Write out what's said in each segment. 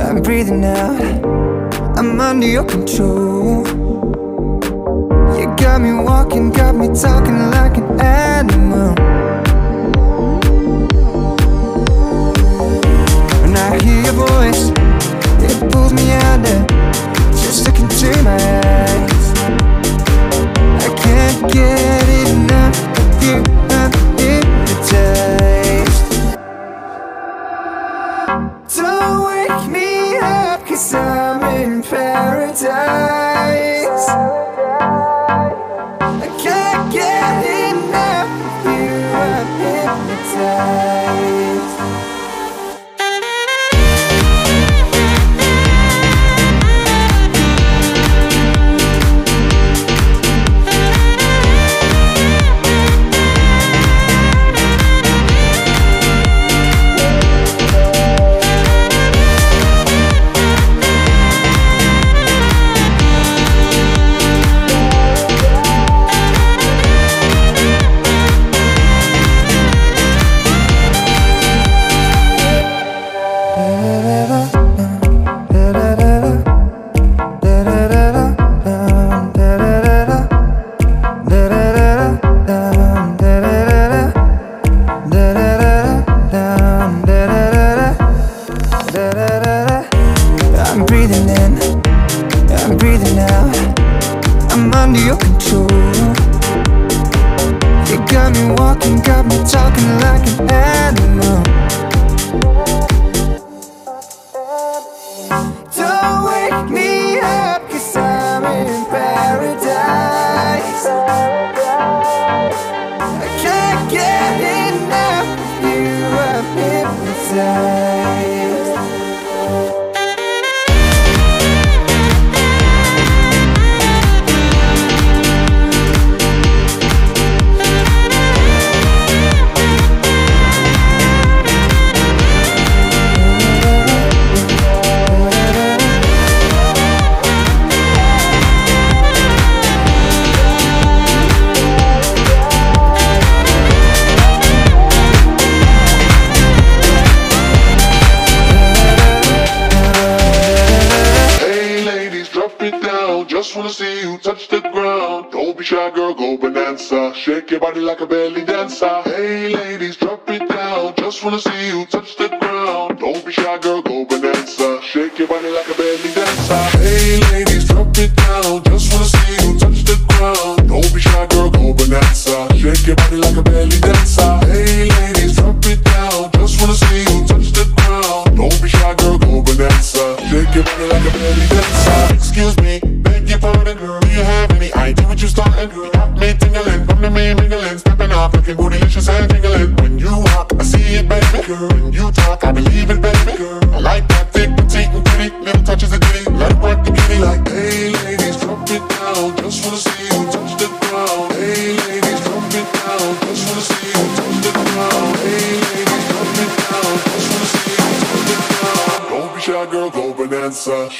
I'm breathing out. I'm under your control. You got me walking, got me talking like an animal. When I hear your voice It pulls me under Just looking into my eyes. I can't get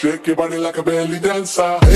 shake your body like a belly dancer.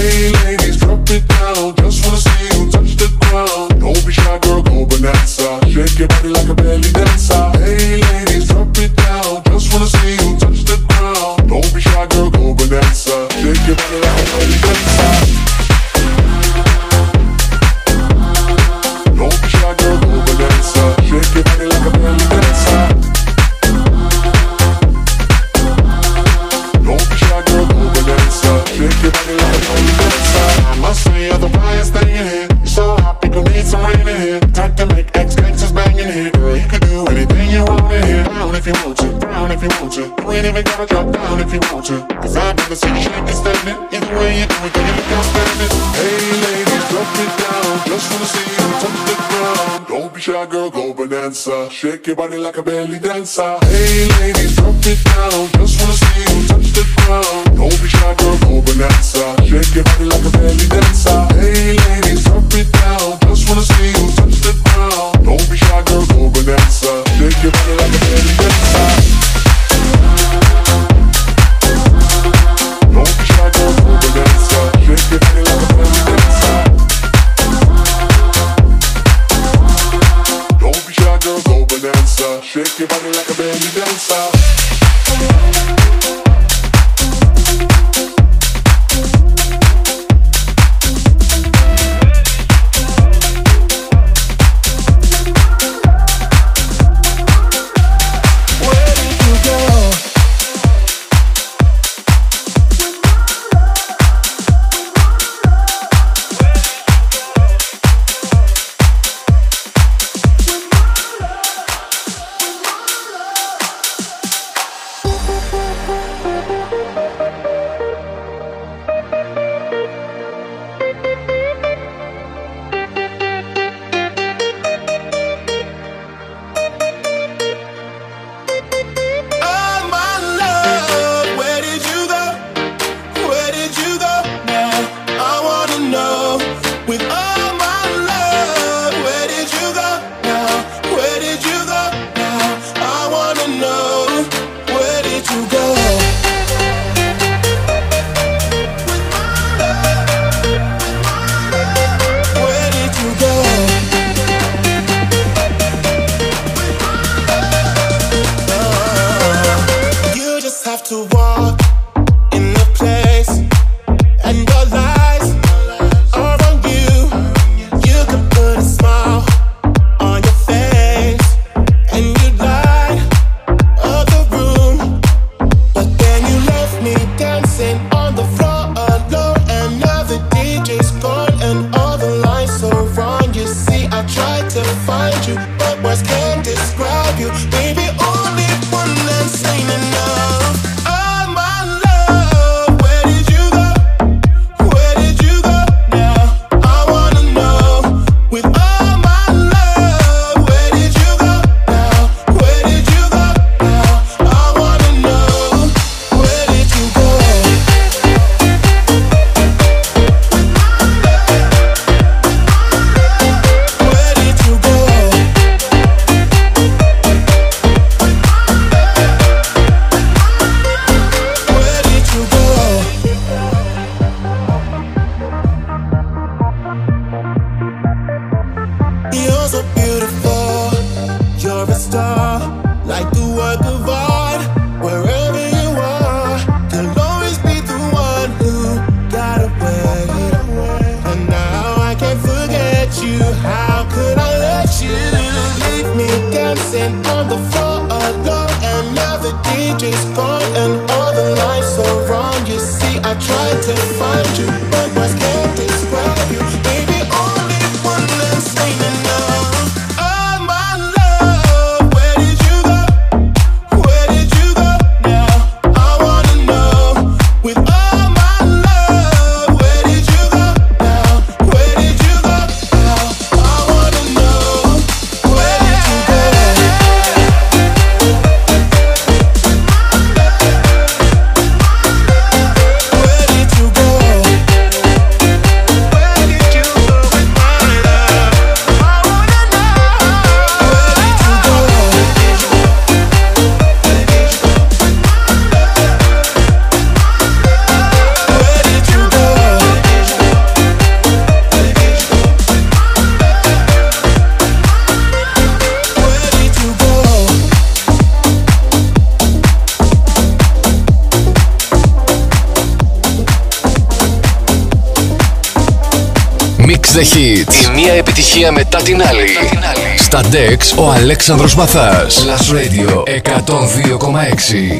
The Hits. Η μία επιτυχία μετά την άλλη. Μετά την άλλη. Στα DEX ο Αλέξανδρος Μαθάς. Plus Radio 102,6.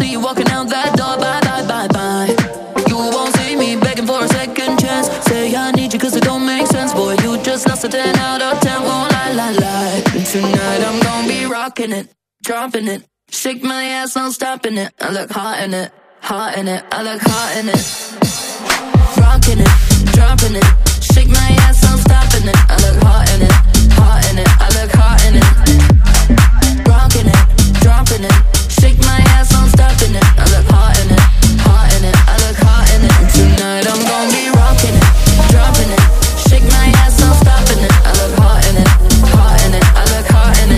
See you walking out that door, bye bye bye. You won't see me begging for a second chance. Say I need you cause it don't make sense, boy. You just lost a 10 out of 10, won't lie, tonight I'm be rocking it. Look hot in it, hot in it. I look hot in it. Rocking it, dropping it. Shake my ass, I'm stopping it. I look hot in it, hot in it. I look hot in it. Rocking it, dropping it. Shake my ass, I'm stopping it. I look hot in it, hot in it. I look hot in it. Tonight I'm gonna be rocking it, dropping it. Shake my ass, I'm stopping it. I look hot in it, hot in it. I look hot in it.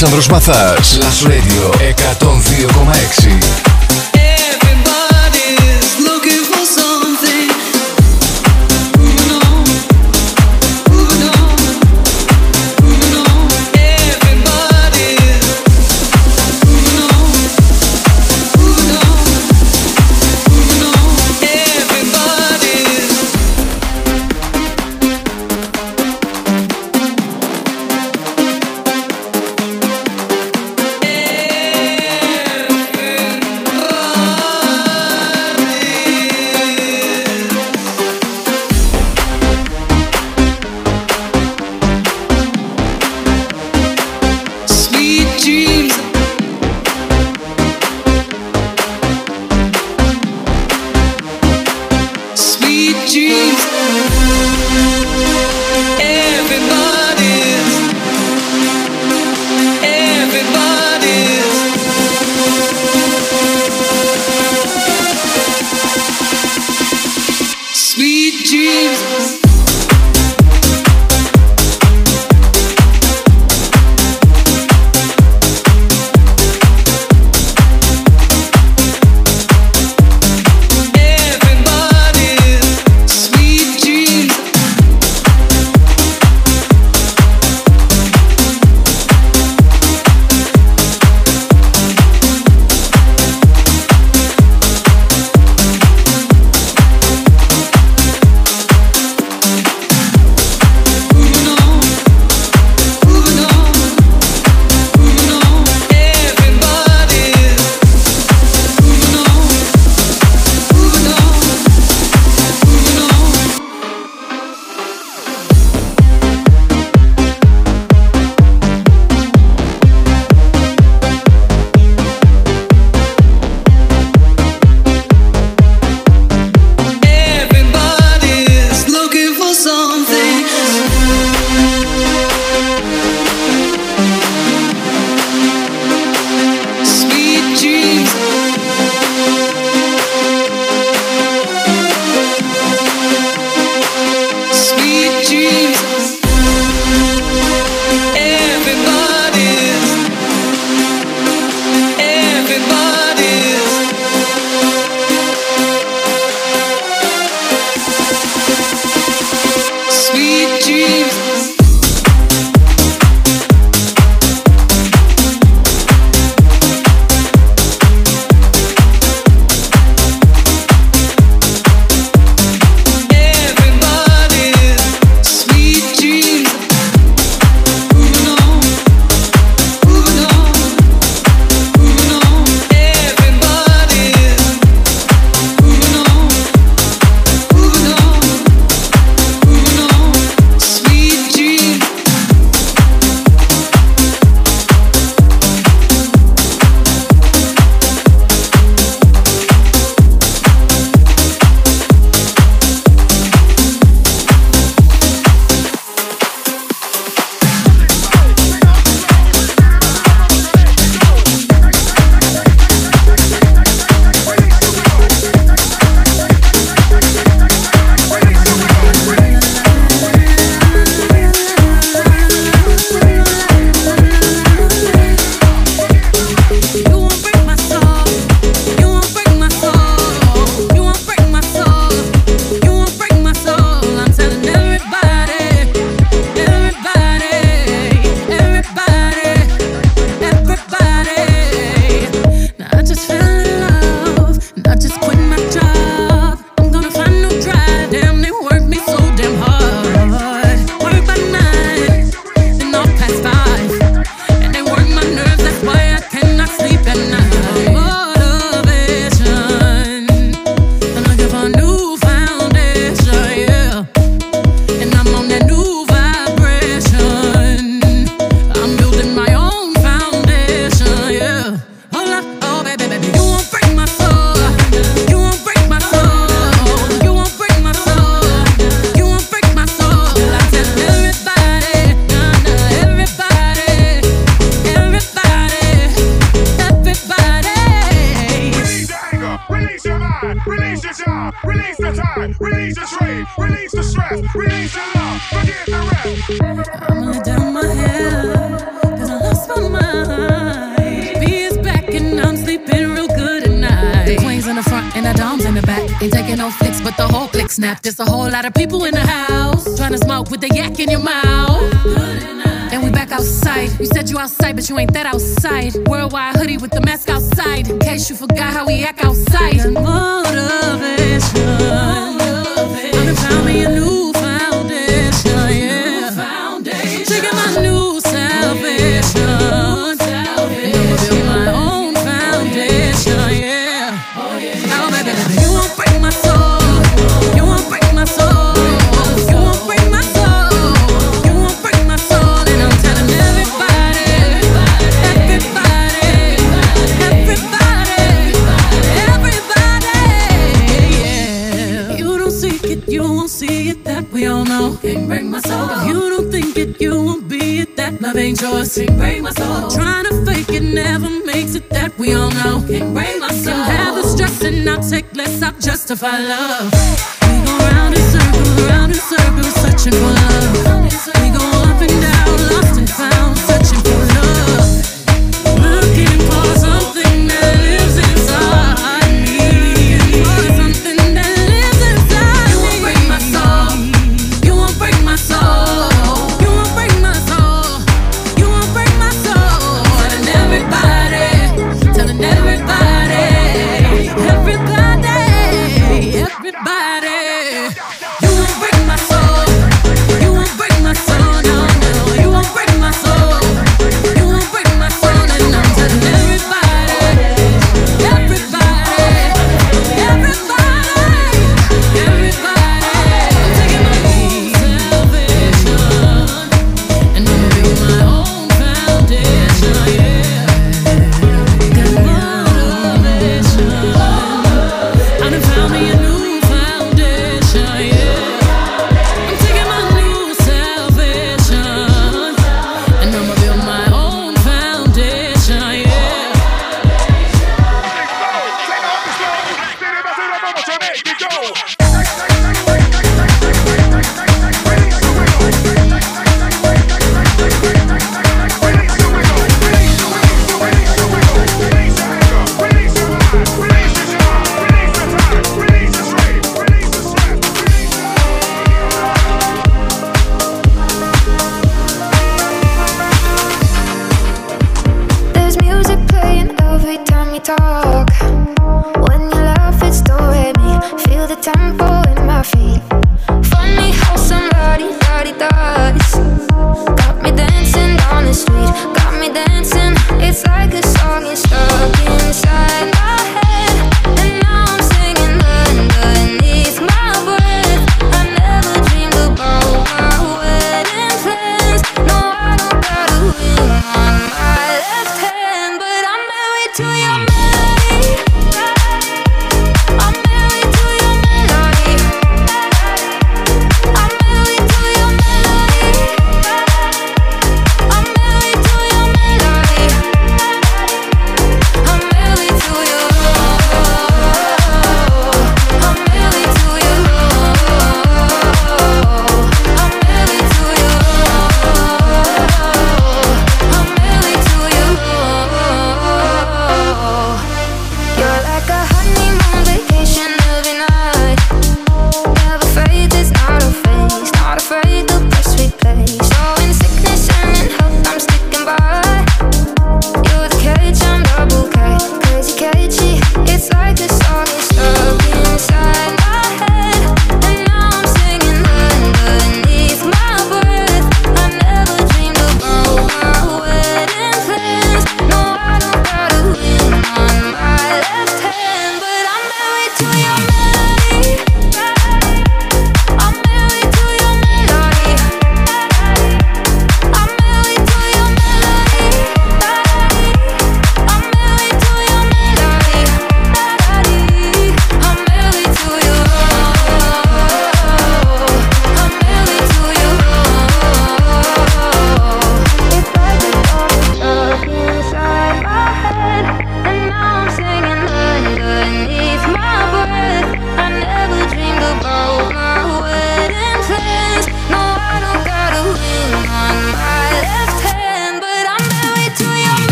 Alexandros Mazas. Las Radio but you ain't that outside. Worldwide hoodie with the mask justify love. We go round in circles, round in circles, searching for love.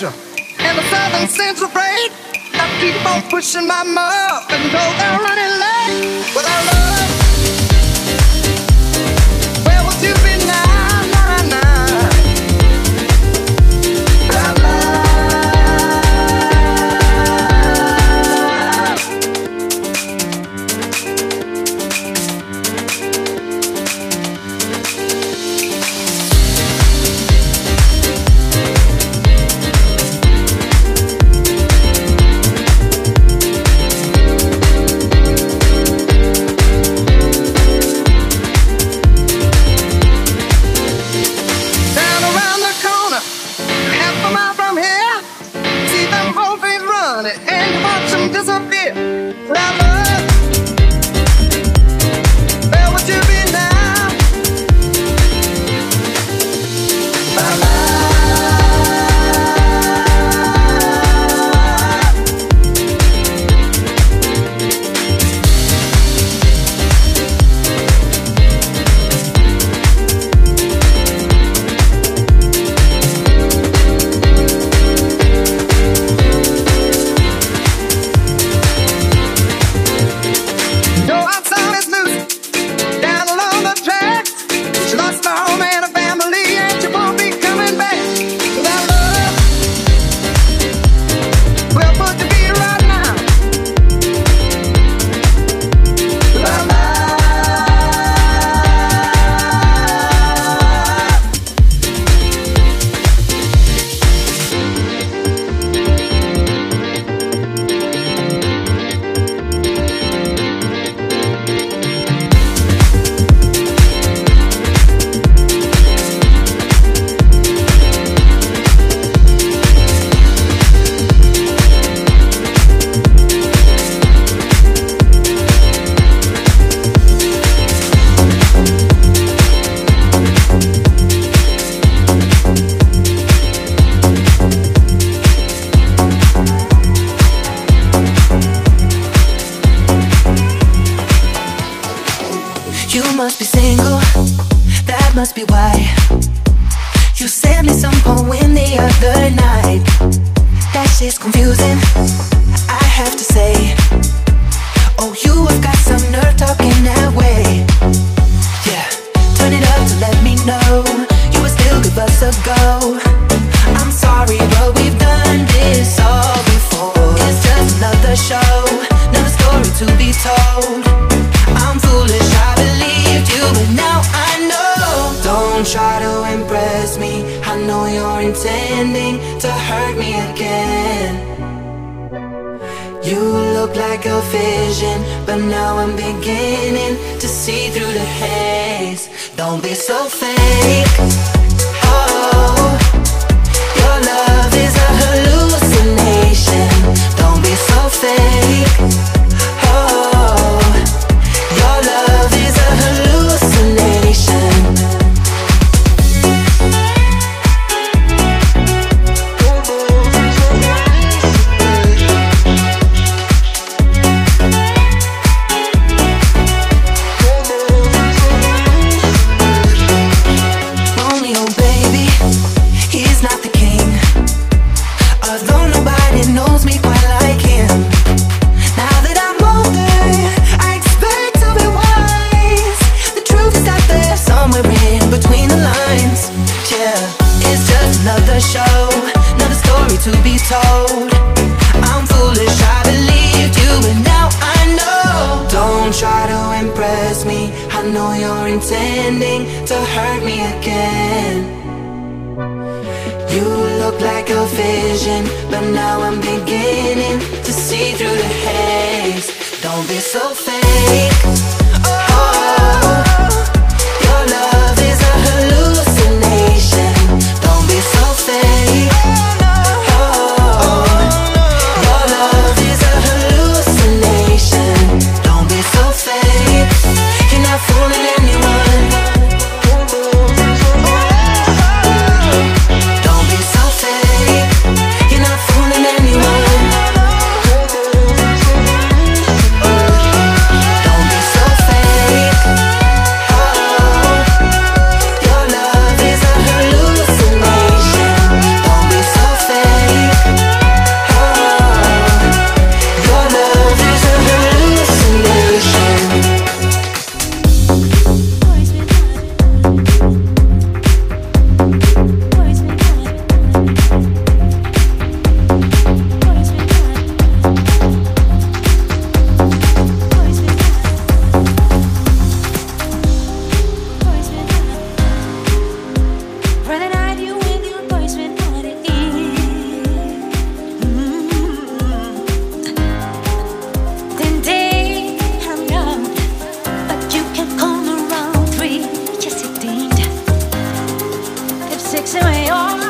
nature. And the southern seems afraid. I keep on pushing my mug and they're running late. But I love. me on.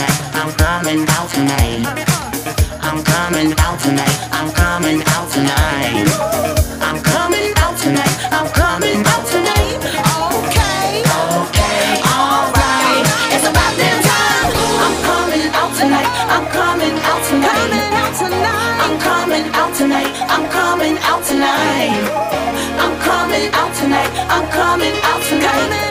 I'm coming out tonight. I'm coming out tonight. I'm coming out tonight. I'm coming out tonight. I'm coming out tonight. Okay. Okay. All right. It's about damn time. I'm Coming out tonight. I'm coming out tonight. I'm coming out tonight. I'm coming out tonight. I'm coming out tonight.